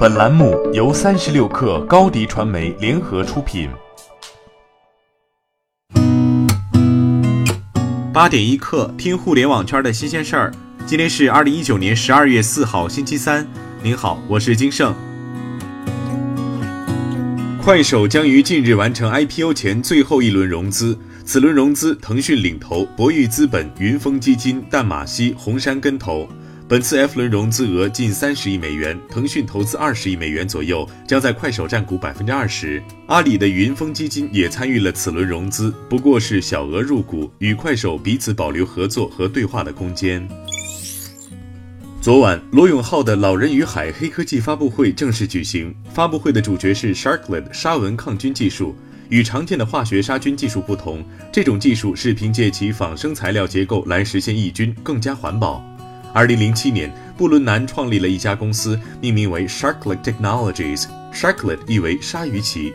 本栏目由三十六氪高低传媒联合出品。八点一刻，听互联网圈的新鲜事儿。今天是二零一九年十二月四号，星期三。您好，我是金盛。快手将于近日完成 IPO 前最后一轮融资，此轮融资，腾讯领投，博裕资本、云峰基金、淡马锡、红杉跟投。本次 F 轮融资额近三十亿美元，腾讯投资二十亿美元左右，将在快手占股百分之二十。阿里的云峰基金也参与了此轮融资，不过是小额入股，与快手彼此保留合作和对话的空间。昨晚，罗永浩的《老人与海》黑科技发布会正式举行。发布会的主角是 Sharklet 沙纹抗菌技术，与常见的化学杀菌技术不同，这种技术是凭借其仿生材料结构来实现抑菌，更加环保。二零零七年，布伦南创立了一家公司，命名为 Sharklet Technologies。Sharklet 意为鲨鱼鳍。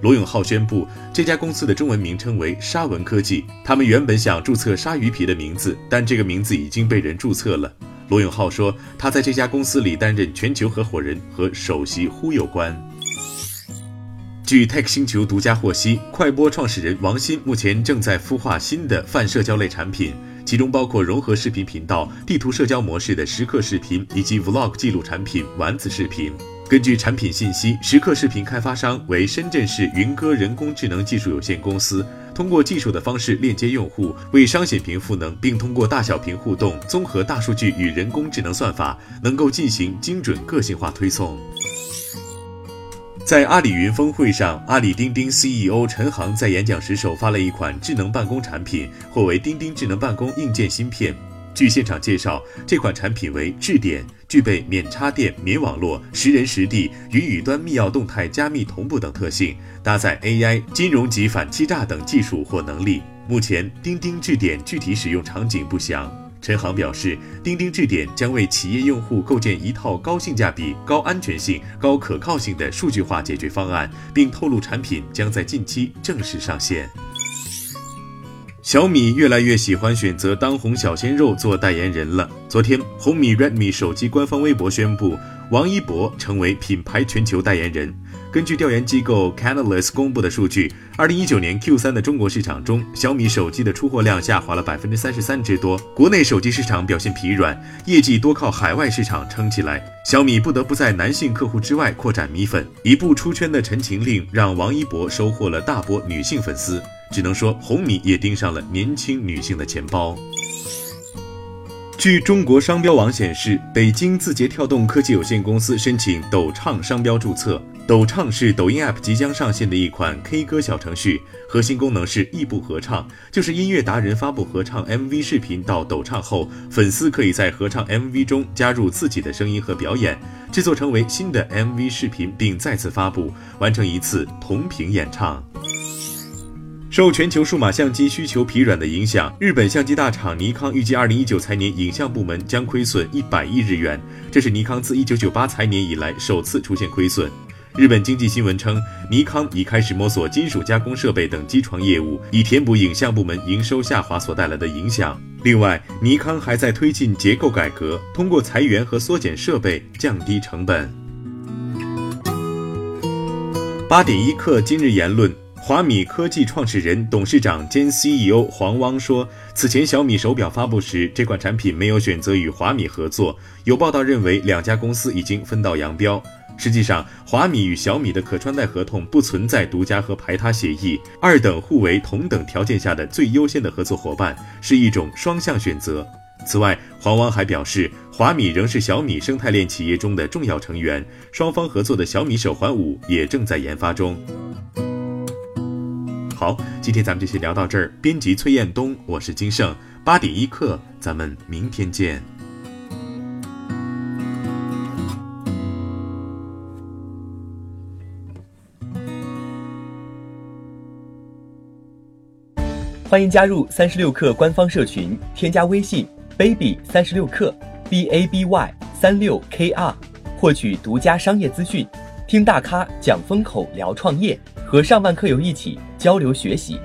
罗永浩宣布，这家公司的中文名称为鲨文科技。他们原本想注册鲨鱼皮的名字，但这个名字已经被人注册了。罗永浩说，他在这家公司里担任全球合伙人和首席忽悠官。据 Tech 星球独家获悉，快播创始人王鑫目前正在孵化新的泛社交类产品。其中包括融合视频频道、地图社交模式的时刻视频，以及 Vlog 记录产品丸子视频。根据产品信息，时刻视频开发商为深圳市云歌人工智能技术有限公司，通过技术的方式链接用户，为商显屏赋能，并通过大小屏互动、综合大数据与人工智能算法，能够进行精准个性化推送。在阿里云峰会上，阿里钉钉 CEO 陈航在演讲时首发了一款智能办公产品，或为钉钉智能办公硬件芯片。据现场介绍，这款产品为智点，具备免插电、免网络、实人实地、云语端密钥动态加密同步等特性，搭载 AI、金融及反欺诈等技术或能力。目前，钉钉智点具体使用场景不详。陈航表示，钉钉智点将为企业用户构建一套高性价比、高安全性、高可靠性的数据化解决方案，并透露产品将在近期正式上线。小米越来越喜欢选择当红小鲜肉做代言人了。昨天，红米 Redmi 手机官方微博宣布，王一博成为品牌全球代言人。根据调研机构 Canalys 公布的数据，二零一九年 Q 三的中国市场中，小米手机的出货量下滑了百分之三十三之多，国内手机市场表现疲软，业绩多靠海外市场撑起来。小米不得不在男性客户之外扩展米粉，一部出圈的《陈情令》让王一博收获了大波女性粉丝。只能说，红米也盯上了年轻女性的钱包。据中国商标网显示，北京字节跳动科技有限公司申请抖唱商标注册。抖唱是抖音 App 即将上线的一款 K 歌小程序，核心功能是异步合唱，就是音乐达人发布合唱 MV 视频到抖唱后，粉丝可以在合唱 MV 中加入自己的声音和表演，制作成为新的 MV 视频，并再次发布，完成一次同屏演唱。受全球数码相机需求疲软的影响，日本相机大厂尼康预计二零一九财年影像部门将亏损一百亿日元，这是尼康自一九九八财年以来首次出现亏损。日本经济新闻称，尼康已开始摸索金属加工设备等机床业务，以填补影像部门营收下滑所带来的影响。另外，尼康还在推进结构改革，通过裁员和缩减设备降低成本。八点一刻，今日言论。华米科技创始人、董事长兼 CEO 黄汪说，此前小米手表发布时，这款产品没有选择与华米合作。有报道认为，两家公司已经分道扬镳。实际上，华米与小米的可穿戴合同不存在独家和排他协议，二等互为同等条件下的最优先的合作伙伴，是一种双向选择。此外，黄汪还表示，华米仍是小米生态链企业中的重要成员，双方合作的小米手环五也正在研发中。好，今天咱们就先聊到这儿。编辑崔彦东，我是金盛，八点一刻，咱们明天见。欢迎加入三十六氪官方社群，添加微信 baby 三十六氪 b a b y 三六 k r，获取独家商业资讯，听大咖讲风口，聊创业。和上万课友一起交流学习。